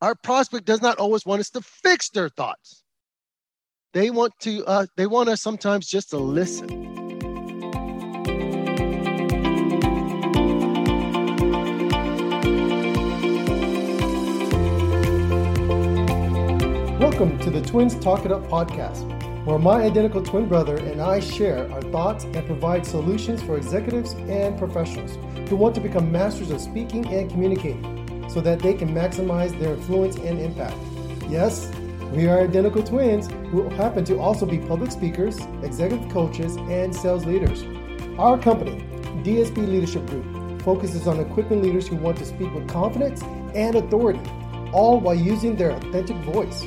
Our prospect does not always want us to fix their thoughts. They want to uh, they want us sometimes just to listen. Welcome to the Twins Talk It Up podcast, where my identical twin brother and I share our thoughts and provide solutions for executives and professionals who want to become masters of speaking and communicating so that they can maximize their influence and impact. Yes, we are identical twins who happen to also be public speakers, executive coaches, and sales leaders. Our company, DSB Leadership Group, focuses on equipping leaders who want to speak with confidence and authority, all while using their authentic voice.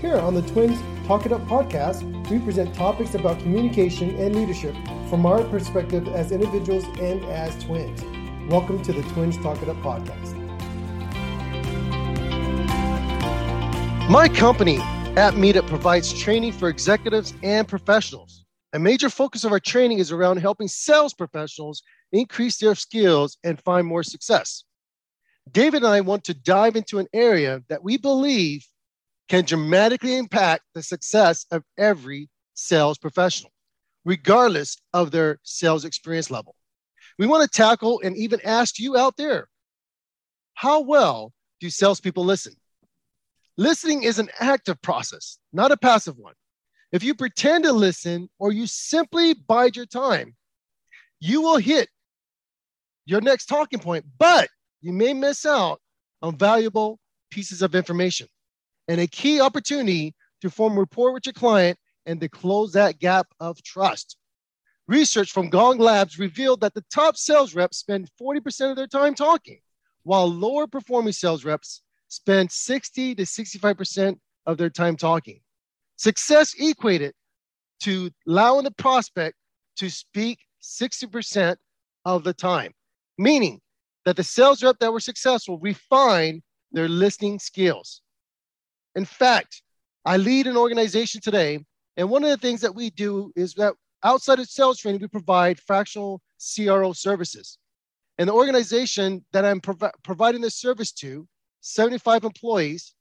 Here on the Twins Talk It Up podcast, we present topics about communication and leadership from our perspective as individuals and as twins. Welcome to the Twins Talk It Up podcast. My company App Meetup provides training for executives and professionals. A major focus of our training is around helping sales professionals increase their skills and find more success. David and I want to dive into an area that we believe can dramatically impact the success of every sales professional, regardless of their sales experience level. We want to tackle and even ask you out there how well do salespeople listen? Listening is an active process, not a passive one. If you pretend to listen or you simply bide your time, you will hit your next talking point, but you may miss out on valuable pieces of information and a key opportunity to form rapport with your client and to close that gap of trust. Research from Gong Labs revealed that the top sales reps spend 40% of their time talking, while lower performing sales reps spend 60 to 65% of their time talking. Success equated to allowing the prospect to speak 60% of the time, meaning that the sales rep that were successful refined their listening skills. In fact, I lead an organization today, and one of the things that we do is that outside of sales training, we provide fractional CRO services. And the organization that I'm prov- providing this service to, 75 employees,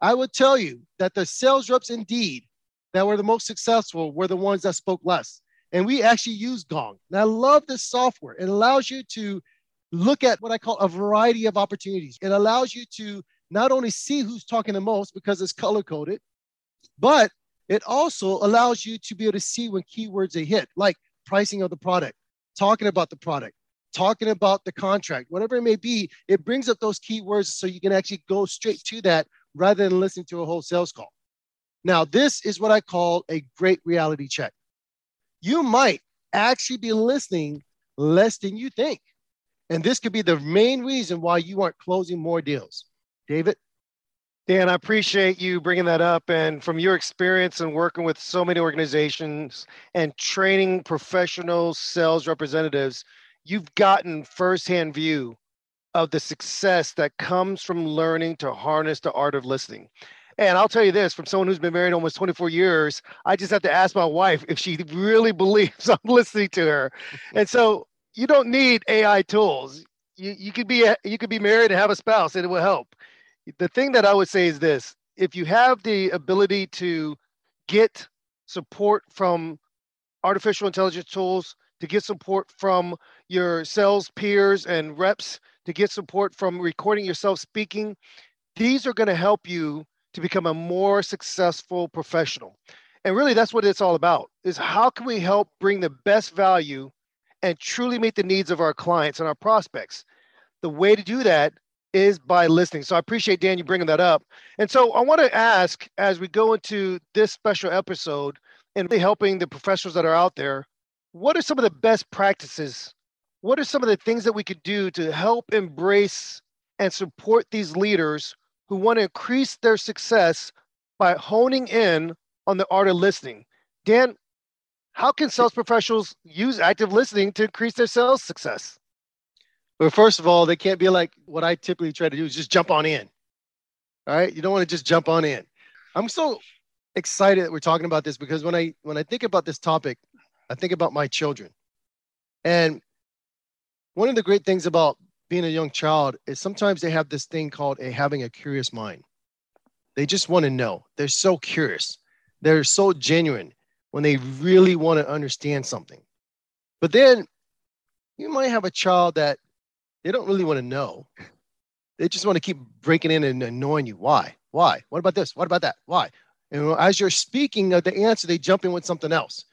I would tell you that the sales reps indeed that were the most successful were the ones that spoke less. And we actually use Gong. And I love this software. It allows you to look at what I call a variety of opportunities. It allows you to not only see who's talking the most because it's color coded, but it also allows you to be able to see when keywords are hit, like pricing of the product, talking about the product, talking about the contract, whatever it may be. It brings up those keywords so you can actually go straight to that rather than listening to a whole sales call. Now, this is what I call a great reality check. You might actually be listening less than you think. And this could be the main reason why you aren't closing more deals. David? Dan, I appreciate you bringing that up. And from your experience and working with so many organizations and training professional sales representatives, you've gotten firsthand view of the success that comes from learning to harness the art of listening. And I'll tell you this from someone who's been married almost 24 years, I just have to ask my wife if she really believes I'm listening to her. And so you don't need AI tools. You, you could be you could be married and have a spouse and it will help the thing that I would say is this if you have the ability to get support from artificial intelligence tools, to get support from your sales peers and reps, to get support from recording yourself speaking, these are going to help you to become a more successful professional. And really that's what it's all about is how can we help bring the best value and truly meet the needs of our clients and our prospects. The way to do that is by listening. So I appreciate Dan you bringing that up. And so I want to ask as we go into this special episode and really helping the professionals that are out there, what are some of the best practices? What are some of the things that we could do to help embrace and support these leaders who want to increase their success by honing in on the art of listening? Dan, how can sales professionals use active listening to increase their sales success? Well, first of all, they can't be like what I typically try to do is just jump on in. All right. You don't want to just jump on in. I'm so excited that we're talking about this because when I when I think about this topic, I think about my children. And one of the great things about being a young child is sometimes they have this thing called a having a curious mind. They just want to know. They're so curious. They're so genuine when they really want to understand something. But then you might have a child that they don't really want to know. They just want to keep breaking in and annoying you. Why? Why? What about this? What about that? Why? And as you're speaking of the answer, they jump in with something else.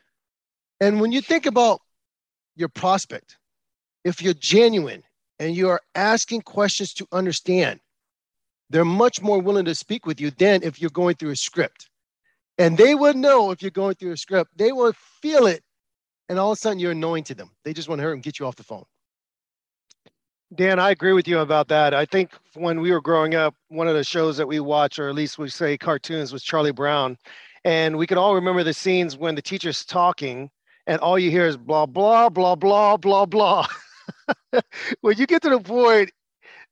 And when you think about your prospect, if you're genuine and you are asking questions to understand, they're much more willing to speak with you than if you're going through a script. And they would know if you're going through a script, they will feel it. And all of a sudden, you're annoying to them. They just want to hurt and get you off the phone. Dan, I agree with you about that. I think when we were growing up, one of the shows that we watch, or at least we say cartoons, was Charlie Brown. And we can all remember the scenes when the teacher's talking and all you hear is blah, blah, blah, blah, blah, blah. when you get to the point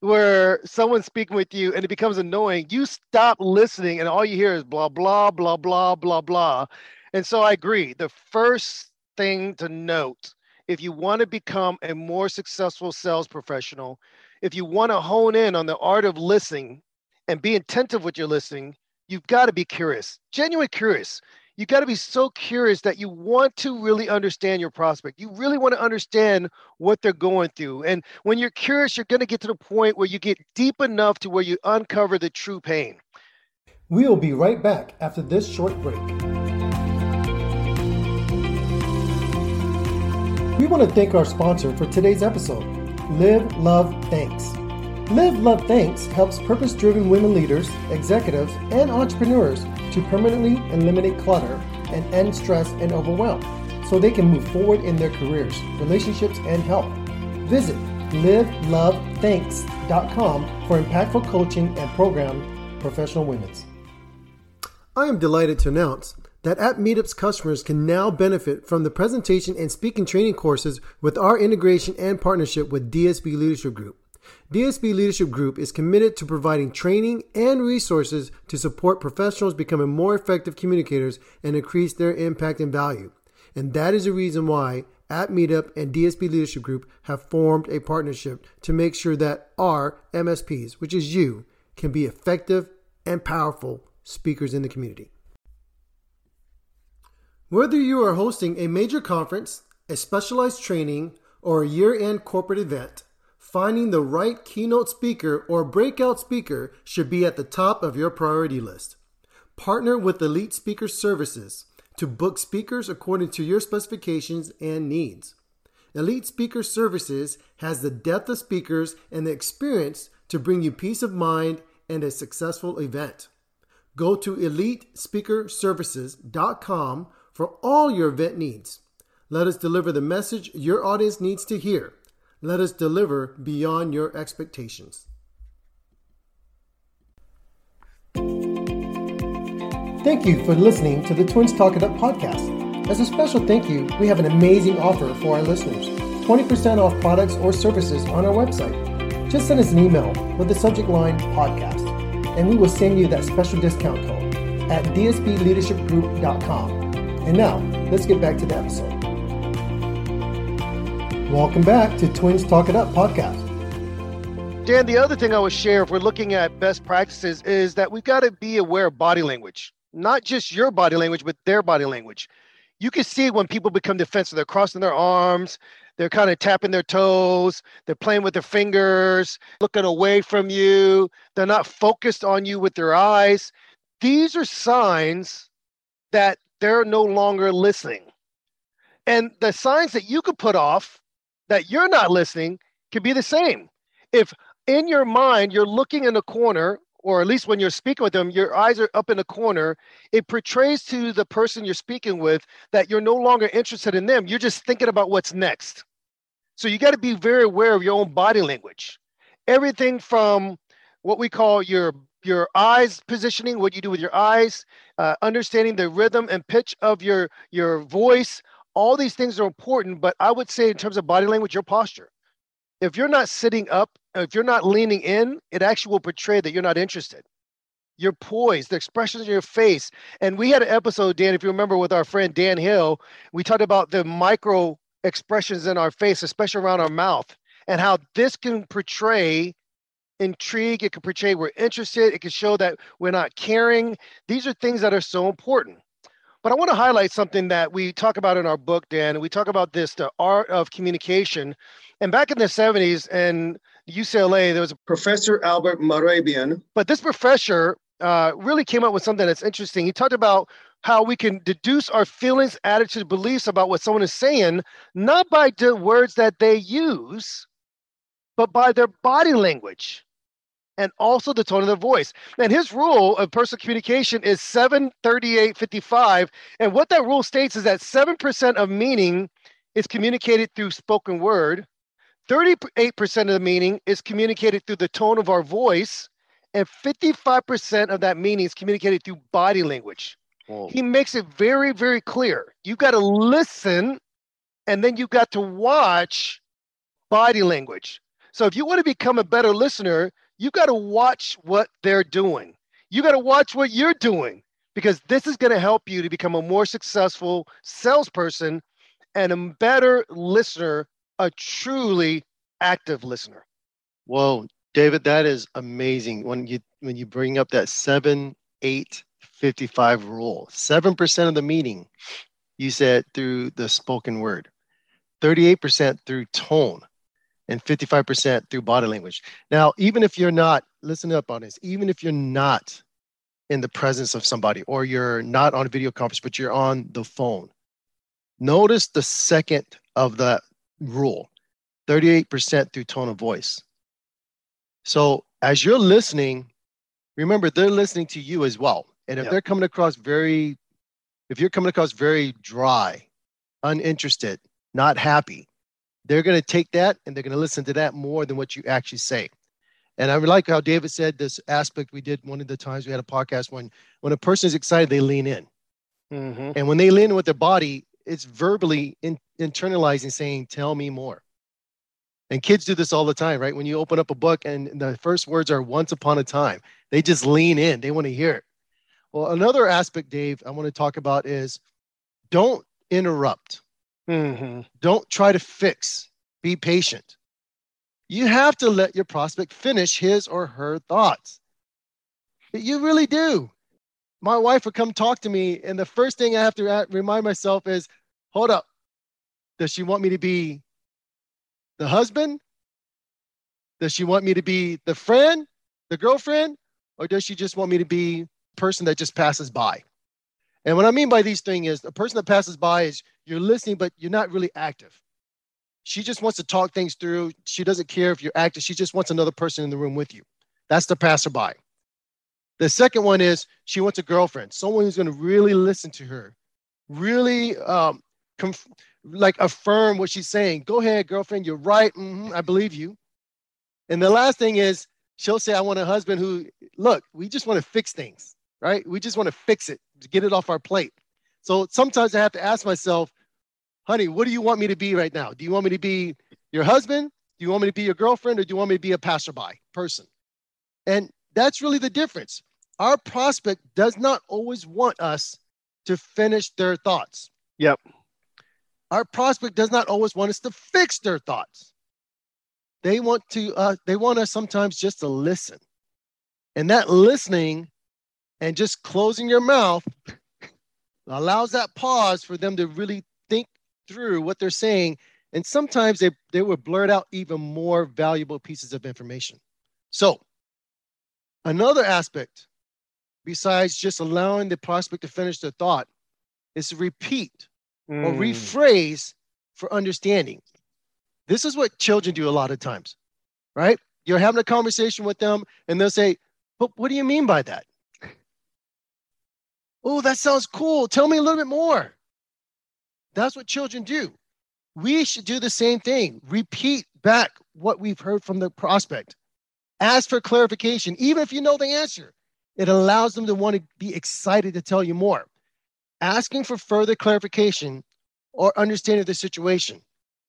where someone's speaking with you and it becomes annoying, you stop listening and all you hear is blah, blah, blah, blah, blah, blah. And so I agree. The first thing to note if you want to become a more successful sales professional, if you want to hone in on the art of listening and be attentive with your listening, you've got to be curious, genuine curious. You got to be so curious that you want to really understand your prospect. You really want to understand what they're going through. And when you're curious, you're going to get to the point where you get deep enough to where you uncover the true pain. We'll be right back after this short break. We want to thank our sponsor for today's episode, Live, Love, Thanks. Live, Love, Thanks helps purpose driven women leaders, executives, and entrepreneurs to permanently eliminate clutter and end stress and overwhelm so they can move forward in their careers, relationships, and health. Visit livelovethanks.com for impactful coaching and program professional women's. I am delighted to announce that App Meetup's customers can now benefit from the presentation and speaking training courses with our integration and partnership with DSB Leadership Group. DSB Leadership Group is committed to providing training and resources to support professionals becoming more effective communicators and increase their impact and value. And that is the reason why App Meetup and DSB Leadership Group have formed a partnership to make sure that our MSPs, which is you, can be effective and powerful speakers in the community. Whether you are hosting a major conference, a specialized training, or a year end corporate event, finding the right keynote speaker or breakout speaker should be at the top of your priority list. Partner with Elite Speaker Services to book speakers according to your specifications and needs. Elite Speaker Services has the depth of speakers and the experience to bring you peace of mind and a successful event. Go to elitespeakerservices.com for all your event needs. Let us deliver the message your audience needs to hear. Let us deliver beyond your expectations. Thank you for listening to the Twins Talk It Up podcast. As a special thank you, we have an amazing offer for our listeners 20% off products or services on our website. Just send us an email with the subject line podcast, and we will send you that special discount code at dsbleadershipgroup.com. And now, let's get back to the episode. Welcome back to Twins Talk It Up podcast. Dan, the other thing I would share if we're looking at best practices is that we've got to be aware of body language, not just your body language, but their body language. You can see when people become defensive, they're crossing their arms, they're kind of tapping their toes, they're playing with their fingers, looking away from you, they're not focused on you with their eyes. These are signs that they're no longer listening. And the signs that you could put off that you're not listening can be the same. If in your mind you're looking in a corner, or at least when you're speaking with them, your eyes are up in a corner, it portrays to the person you're speaking with that you're no longer interested in them. You're just thinking about what's next. So you got to be very aware of your own body language. Everything from what we call your your eyes positioning, what you do with your eyes, uh, understanding the rhythm and pitch of your your voice. All these things are important, but I would say in terms of body language, your posture. If you're not sitting up, if you're not leaning in, it actually will portray that you're not interested. Your poise, the expressions in your face. And we had an episode, Dan, if you remember, with our friend Dan Hill, we talked about the micro expressions in our face, especially around our mouth and how this can portray intrigue. It can portray we're interested. It can show that we're not caring. These are things that are so important. But I want to highlight something that we talk about in our book, Dan. We talk about this, the art of communication. And back in the 70s in UCLA, there was a Professor Albert Mehrabian. But this professor uh, really came up with something that's interesting. He talked about how we can deduce our feelings, attitudes, beliefs about what someone is saying, not by the words that they use, but by their body language and also the tone of their voice. And his rule of personal communication is 73855. And what that rule states is that 7% of meaning is communicated through spoken word, 38% of the meaning is communicated through the tone of our voice, and 55% of that meaning is communicated through body language. Whoa. He makes it very, very clear. You got to listen and then you got to watch body language. So if you want to become a better listener, you got to watch what they're doing. You got to watch what you're doing because this is going to help you to become a more successful salesperson and a better listener, a truly active listener. Whoa, David, that is amazing. When you when you bring up that seven, eight, 55 rule, seven percent of the meeting, you said through the spoken word, 38% through tone, and 55% through body language. Now, even if you're not, listen up on this, even if you're not in the presence of somebody or you're not on a video conference, but you're on the phone, notice the second of the rule 38% through tone of voice. So as you're listening, remember they're listening to you as well. And if yep. they're coming across very, if you're coming across very dry, uninterested, not happy, they're going to take that and they're going to listen to that more than what you actually say. And I like how David said this aspect we did one of the times we had a podcast when when a person is excited, they lean in. Mm-hmm. And when they lean in with their body, it's verbally in, internalizing saying, tell me more. And kids do this all the time, right? When you open up a book and the first words are once upon a time, they just lean in, they want to hear it. Well, another aspect, Dave, I want to talk about is don't interrupt. Mm-hmm. Don't try to fix, be patient. You have to let your prospect finish his or her thoughts. You really do. My wife would come talk to me, and the first thing I have to remind myself is hold up. Does she want me to be the husband? Does she want me to be the friend, the girlfriend? Or does she just want me to be the person that just passes by? And what I mean by these things is a person that passes by is you're listening, but you're not really active. She just wants to talk things through. She doesn't care if you're active. She just wants another person in the room with you. That's the passerby. The second one is she wants a girlfriend, someone who's going to really listen to her, really um, conf- like affirm what she's saying. Go ahead, girlfriend. You're right. Mm-hmm, I believe you. And the last thing is she'll say, I want a husband who, look, we just want to fix things right? We just want to fix it to get it off our plate. So sometimes I have to ask myself, honey, what do you want me to be right now? Do you want me to be your husband? Do you want me to be your girlfriend? Or do you want me to be a passerby person? And that's really the difference. Our prospect does not always want us to finish their thoughts. Yep. Our prospect does not always want us to fix their thoughts. They want to uh, they want us sometimes just to listen. And that listening and just closing your mouth allows that pause for them to really think through what they're saying. And sometimes they, they will blurt out even more valuable pieces of information. So, another aspect, besides just allowing the prospect to finish their thought, is to repeat mm. or rephrase for understanding. This is what children do a lot of times, right? You're having a conversation with them and they'll say, But what do you mean by that? Oh, that sounds cool. Tell me a little bit more. That's what children do. We should do the same thing. Repeat back what we've heard from the prospect. Ask for clarification, even if you know the answer. It allows them to want to be excited to tell you more. Asking for further clarification or understanding of the situation.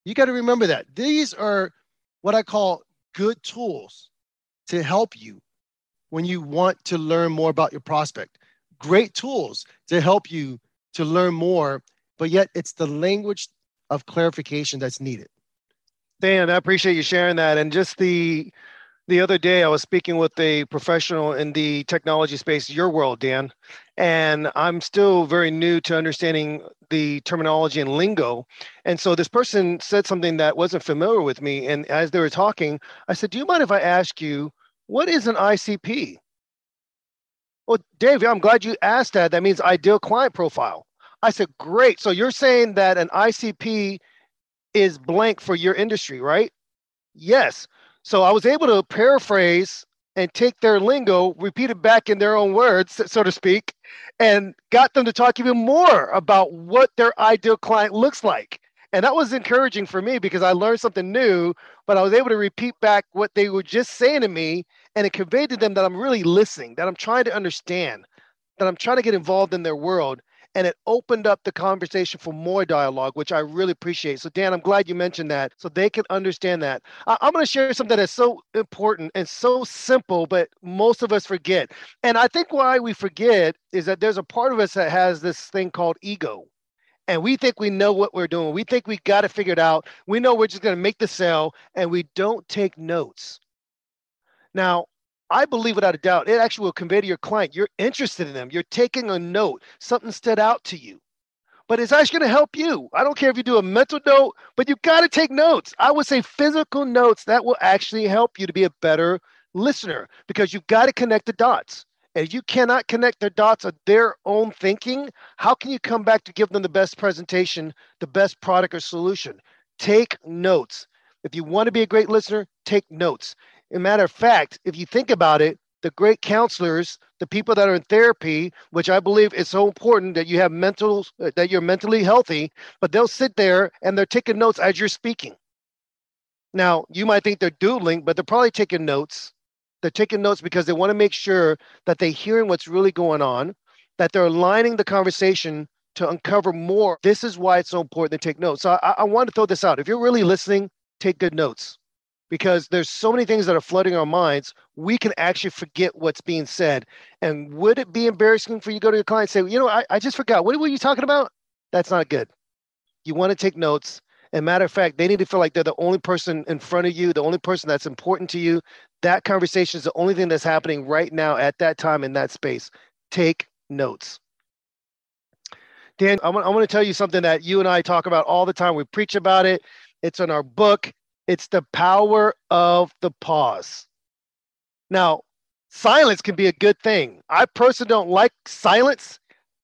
You got to remember that. These are what I call good tools to help you when you want to learn more about your prospect great tools to help you to learn more, but yet it's the language of clarification that's needed. Dan, I appreciate you sharing that. And just the the other day, I was speaking with a professional in the technology space, your world, Dan, and I'm still very new to understanding the terminology and lingo. And so this person said something that wasn't familiar with me. And as they were talking, I said, Do you mind if I ask you, what is an ICP? Well, Dave, I'm glad you asked that. That means ideal client profile. I said, Great. So you're saying that an ICP is blank for your industry, right? Yes. So I was able to paraphrase and take their lingo, repeat it back in their own words, so to speak, and got them to talk even more about what their ideal client looks like. And that was encouraging for me because I learned something new, but I was able to repeat back what they were just saying to me. And it conveyed to them that I'm really listening, that I'm trying to understand, that I'm trying to get involved in their world and it opened up the conversation for more dialogue, which I really appreciate. So, Dan, I'm glad you mentioned that so they can understand that. I- am going to share something that's so important and so simple, but most of us forget. And I think why we forget is that there's a part of us that has this thing called ego. And we think we know what we're doing. We think we got it figured out. We know we're just going to make the sale, and we don't take notes. Now, I believe without a doubt, it actually will convey to your client you're interested in them. You're taking a note, something stood out to you. But it's actually going to help you. I don't care if you do a mental note, but you got to take notes. I would say physical notes that will actually help you to be a better listener because you've got to connect the dots. And you cannot connect the dots of their own thinking, how can you come back to give them the best presentation, the best product or solution? Take notes. If you want to be a great listener, take notes. A matter of fact, if you think about it, the great counselors, the people that are in therapy, which I believe is so important that you have mental, uh, that you're mentally healthy, but they'll sit there and they're taking notes as you're speaking. Now, you might think they're doodling, but they're probably taking notes. They're taking notes because they want to make sure that they're hearing what's really going on, that they're aligning the conversation to uncover more. This is why it's so important to take notes. So I, I want to throw this out. If you're really listening, take good notes because there's so many things that are flooding our minds we can actually forget what's being said. And would it be embarrassing for you to go to your client and say you know I, I just forgot. What were you talking about? That's not good. You want to take notes. And matter of fact they need to feel like they're the only person in front of you the only person that's important to you. That conversation is the only thing that's happening right now at that time in that space. Take notes. Dan i want, I want to tell you something that you and i talk about all the time. We preach about it. It's in our book it's the power of the pause. Now, silence can be a good thing. I personally don't like silence,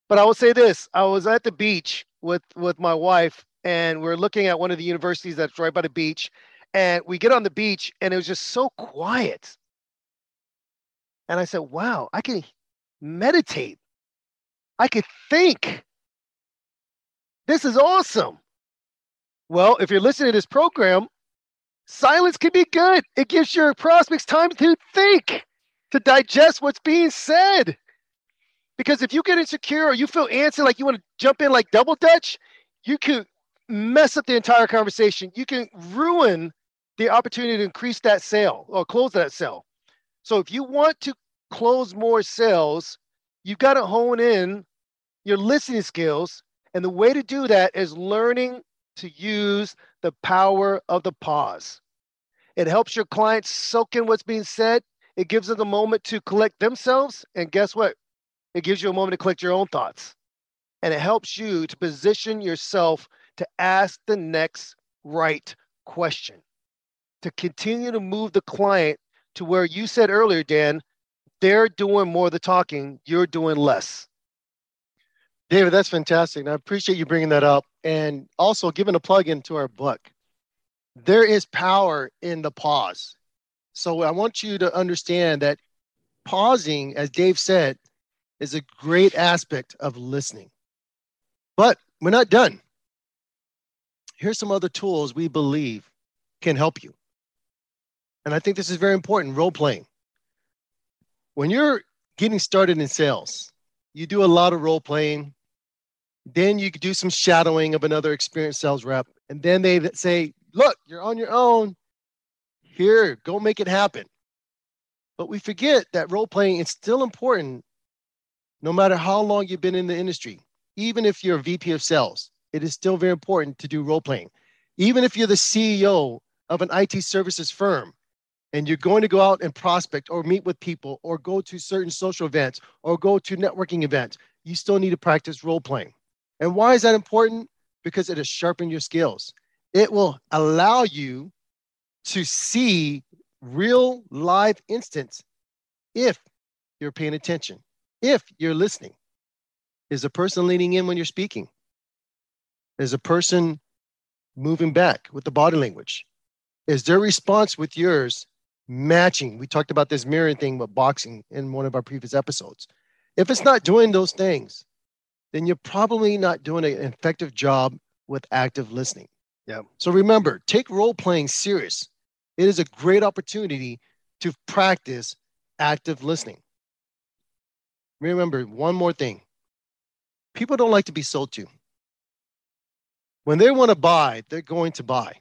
but I will say this. I was at the beach with with my wife and we're looking at one of the universities that's right by the beach and we get on the beach and it was just so quiet. And I said, "Wow, I can meditate. I can think. This is awesome." Well, if you're listening to this program, Silence can be good. It gives your prospects time to think, to digest what's being said. Because if you get insecure or you feel antsy, like you want to jump in like double dutch, you can mess up the entire conversation. You can ruin the opportunity to increase that sale or close that sale. So if you want to close more sales, you've got to hone in your listening skills. And the way to do that is learning to use the power of the pause. It helps your clients soak in what's being said. It gives them a moment to collect themselves. And guess what? It gives you a moment to collect your own thoughts. And it helps you to position yourself to ask the next right question, to continue to move the client to where you said earlier, Dan, they're doing more of the talking, you're doing less. David, that's fantastic. And I appreciate you bringing that up and also giving a plug into our book. There is power in the pause. So I want you to understand that pausing, as Dave said, is a great aspect of listening. But we're not done. Here's some other tools we believe can help you. And I think this is very important role playing. When you're getting started in sales, you do a lot of role playing, then you could do some shadowing of another experienced sales rep. And then they say, look, you're on your own. Here, go make it happen. But we forget that role playing is still important no matter how long you've been in the industry. Even if you're a VP of sales, it is still very important to do role playing. Even if you're the CEO of an IT services firm and you're going to go out and prospect or meet with people or go to certain social events or go to networking events, you still need to practice role playing. And why is that important? Because it has sharpened your skills. It will allow you to see real live instance if you're paying attention, if you're listening. Is a person leaning in when you're speaking? Is a person moving back with the body language? Is their response with yours matching? We talked about this mirroring thing with boxing in one of our previous episodes. If it's not doing those things, then you're probably not doing an effective job with active listening. Yeah. So remember, take role playing serious. It is a great opportunity to practice active listening. Remember one more thing people don't like to be sold to. When they want to buy, they're going to buy.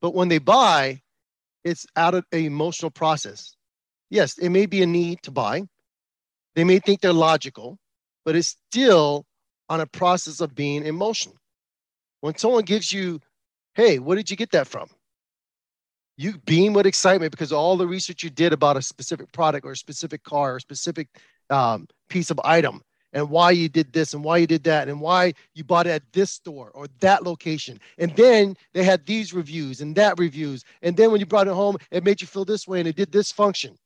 But when they buy, it's out of an emotional process. Yes, it may be a need to buy. They may think they're logical, but it's still on a process of being emotional. When someone gives you, hey, what did you get that from? You beam with excitement because all the research you did about a specific product or a specific car or a specific um, piece of item and why you did this and why you did that and why you bought it at this store or that location. And then they had these reviews and that reviews. And then when you brought it home, it made you feel this way and it did this function.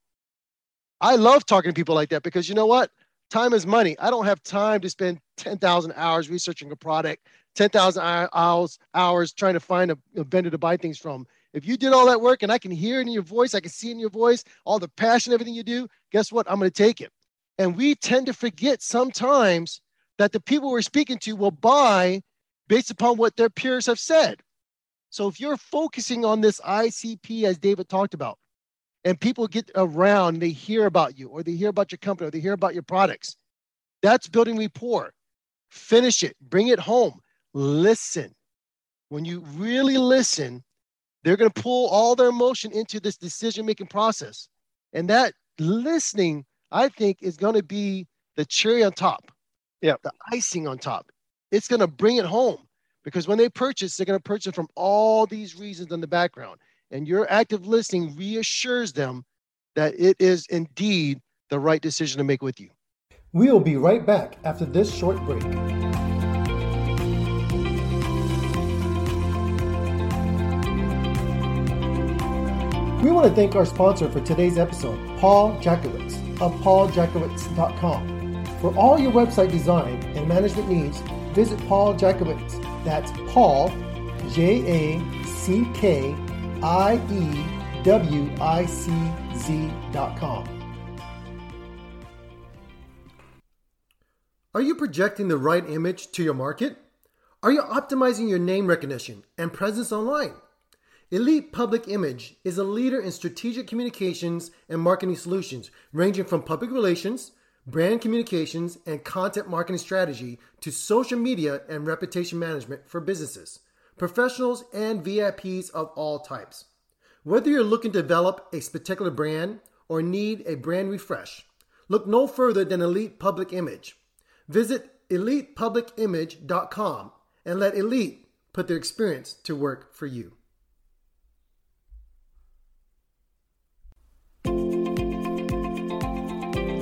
I love talking to people like that because you know what? Time is money. I don't have time to spend 10,000 hours researching a product, 10,000 hours, hours trying to find a, a vendor to buy things from. If you did all that work and I can hear it in your voice, I can see in your voice, all the passion, everything you do, guess what? I'm going to take it. And we tend to forget sometimes that the people we're speaking to will buy based upon what their peers have said. So if you're focusing on this ICP, as David talked about, and people get around they hear about you, or they hear about your company, or they hear about your products, that's building rapport. Finish it, bring it home, listen. When you really listen, they're going to pull all their emotion into this decision making process. And that listening I think is going to be the cherry on top. Yeah. The icing on top. It's going to bring it home because when they purchase, they're going to purchase from all these reasons in the background. And your active listening reassures them that it is indeed the right decision to make with you. We'll be right back after this short break. We want to thank our sponsor for today's episode, Paul Jackiewicz of pauljackiewicz.com. For all your website design and management needs, visit Paul Jackiewicz. That's Paul, J A C K I E W I C Z.com. Are you projecting the right image to your market? Are you optimizing your name recognition and presence online? Elite Public Image is a leader in strategic communications and marketing solutions, ranging from public relations, brand communications, and content marketing strategy to social media and reputation management for businesses, professionals, and VIPs of all types. Whether you're looking to develop a particular brand or need a brand refresh, look no further than Elite Public Image. Visit elitepublicimage.com and let Elite put their experience to work for you.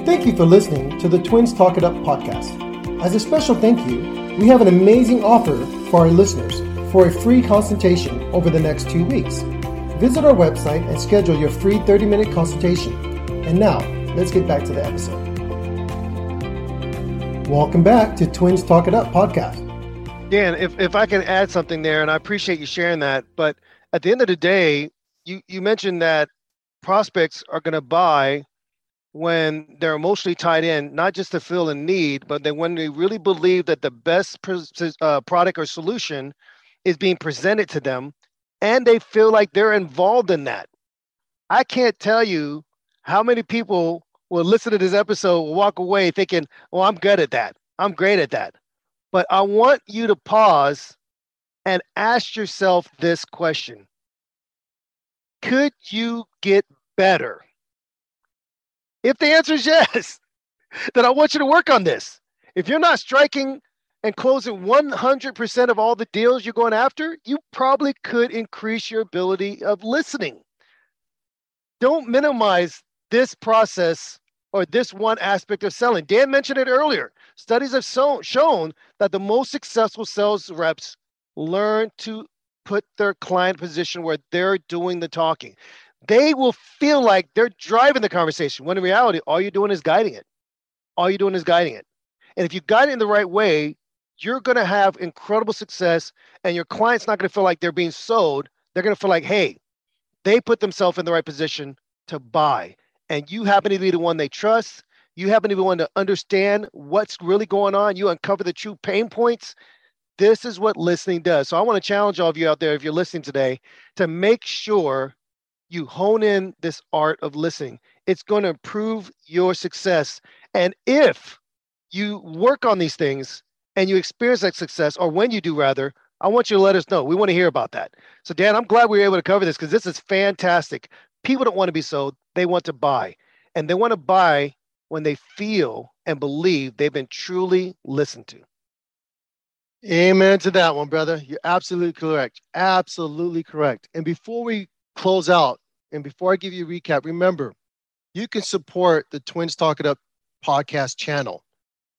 Thank you for listening to the Twins Talk It Up podcast. As a special thank you, we have an amazing offer for our listeners for a free consultation over the next two weeks. Visit our website and schedule your free 30 minute consultation. And now, let's get back to the episode. Welcome back to Twins Talk It Up podcast. Dan, if, if I can add something there, and I appreciate you sharing that, but at the end of the day, you, you mentioned that prospects are going to buy when they're emotionally tied in, not just to feel a need, but then when they really believe that the best uh, product or solution is being presented to them and they feel like they're involved in that. I can't tell you how many people will listen to this episode, walk away thinking, well, I'm good at that. I'm great at that. But I want you to pause and ask yourself this question Could you get better? If the answer is yes, then I want you to work on this. If you're not striking and closing 100% of all the deals you're going after, you probably could increase your ability of listening. Don't minimize this process or this one aspect of selling. Dan mentioned it earlier. Studies have so, shown that the most successful sales reps learn to put their client position where they're doing the talking. They will feel like they're driving the conversation when in reality, all you're doing is guiding it. All you're doing is guiding it. And if you guide it in the right way, you're going to have incredible success and your client's not going to feel like they're being sold. They're going to feel like, hey, they put themselves in the right position to buy. And you happen to be the one they trust. You happen to be the one to understand what's really going on. You uncover the true pain points. This is what listening does. So I want to challenge all of you out there, if you're listening today, to make sure you hone in this art of listening. It's going to improve your success. And if you work on these things, and you experience that success, or when you do rather, I want you to let us know. We want to hear about that. So, Dan, I'm glad we were able to cover this because this is fantastic. People don't want to be sold, they want to buy. And they want to buy when they feel and believe they've been truly listened to. Amen to that one, brother. You're absolutely correct. Absolutely correct. And before we close out, and before I give you a recap, remember you can support the Twins Talk It Up podcast channel.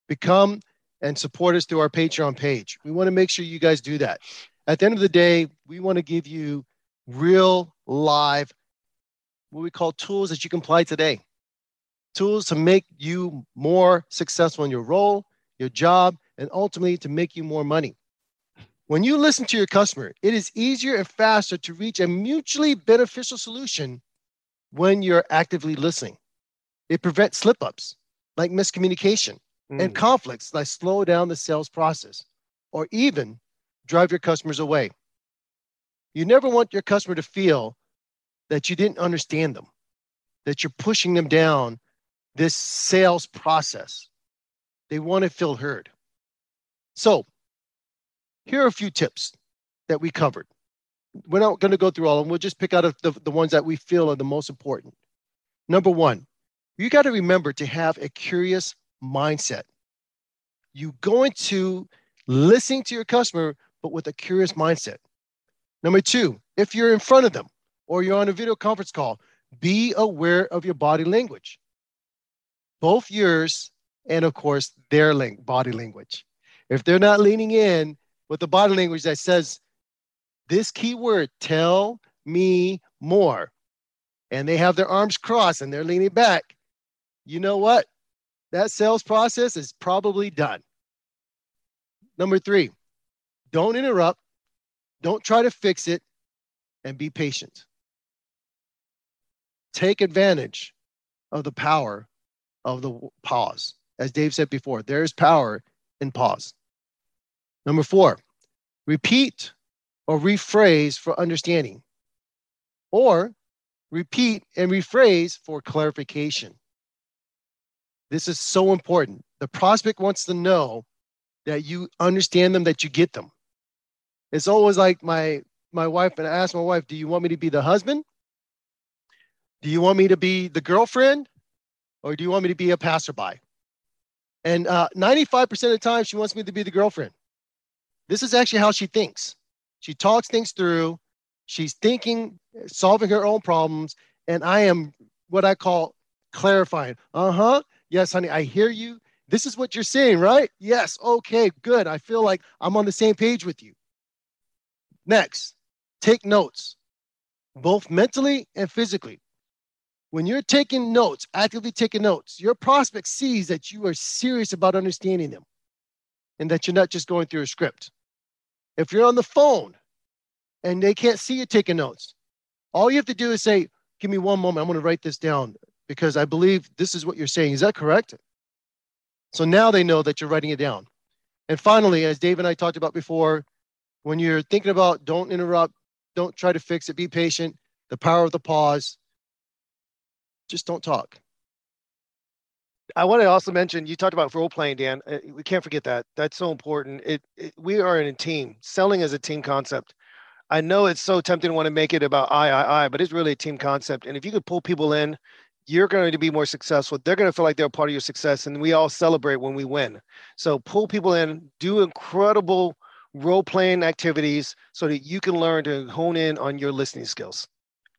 Become and support us through our Patreon page. We want to make sure you guys do that. At the end of the day, we want to give you real live, what we call tools that you can apply today. Tools to make you more successful in your role, your job, and ultimately to make you more money. When you listen to your customer, it is easier and faster to reach a mutually beneficial solution when you're actively listening. It prevents slip ups like miscommunication mm. and conflicts that slow down the sales process or even drive your customers away. You never want your customer to feel that you didn't understand them, that you're pushing them down this sales process. They want to feel heard. So, here are a few tips that we covered. We're not going to go through all of them. We'll just pick out the, the ones that we feel are the most important. Number one, you got to remember to have a curious mindset. You going to listening to your customer, but with a curious mindset. Number two, if you're in front of them or you're on a video conference call, be aware of your body language, both yours and, of course, their body language. If they're not leaning in with the body language that says this keyword, tell me more, and they have their arms crossed and they're leaning back, you know what? That sales process is probably done. Number three, don't interrupt, don't try to fix it, and be patient. Take advantage of the power of the pause. As Dave said before, there is power in pause. Number four, repeat or rephrase for understanding, or repeat and rephrase for clarification. This is so important. The prospect wants to know that you understand them, that you get them. It's always like my my wife, and I ask my wife, do you want me to be the husband? Do you want me to be the girlfriend? Or do you want me to be a passerby? And uh, 95% of the time, she wants me to be the girlfriend. This is actually how she thinks. She talks things through. She's thinking, solving her own problems. And I am what I call clarifying. Uh huh. Yes, honey, I hear you. This is what you're saying, right? Yes. Okay, good. I feel like I'm on the same page with you. Next, take notes, both mentally and physically. When you're taking notes, actively taking notes, your prospect sees that you are serious about understanding them and that you're not just going through a script. If you're on the phone and they can't see you taking notes, all you have to do is say, Give me one moment. I'm going to write this down because I believe this is what you're saying. Is that correct? So now they know that you're writing it down. And finally, as Dave and I talked about before, when you're thinking about don't interrupt, don't try to fix it, be patient, the power of the pause, just don't talk. I want to also mention you talked about role playing, Dan. Uh, we can't forget that. That's so important. It, it, we are in a team. Selling is a team concept. I know it's so tempting to want to make it about I, I, I, but it's really a team concept. And if you could pull people in you're going to be more successful. They're going to feel like they're a part of your success, and we all celebrate when we win. So pull people in, do incredible role playing activities so that you can learn to hone in on your listening skills.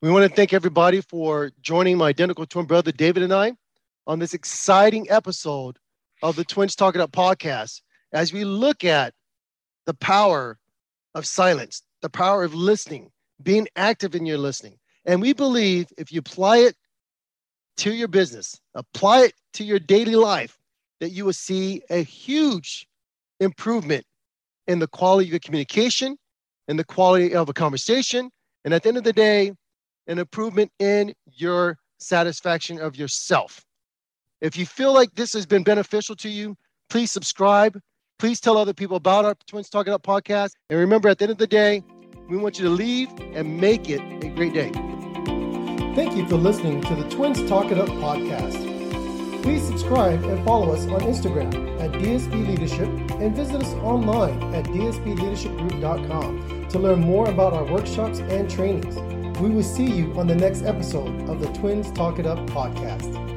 We want to thank everybody for joining my identical twin brother David and I on this exciting episode of the Twins Talk It Up podcast as we look at the power of silence, the power of listening, being active in your listening. And we believe if you apply it to your business, apply it to your daily life, that you will see a huge improvement in the quality of your communication and the quality of a conversation. And at the end of the day, an improvement in your satisfaction of yourself. If you feel like this has been beneficial to you, please subscribe. Please tell other people about our Twins Talk It Up podcast. And remember, at the end of the day, we want you to leave and make it a great day. Thank you for listening to the Twins Talk It Up podcast. Please subscribe and follow us on Instagram at DSP Leadership and visit us online at dspleadershipgroup.com to learn more about our workshops and trainings. We will see you on the next episode of the Twins Talk It Up podcast.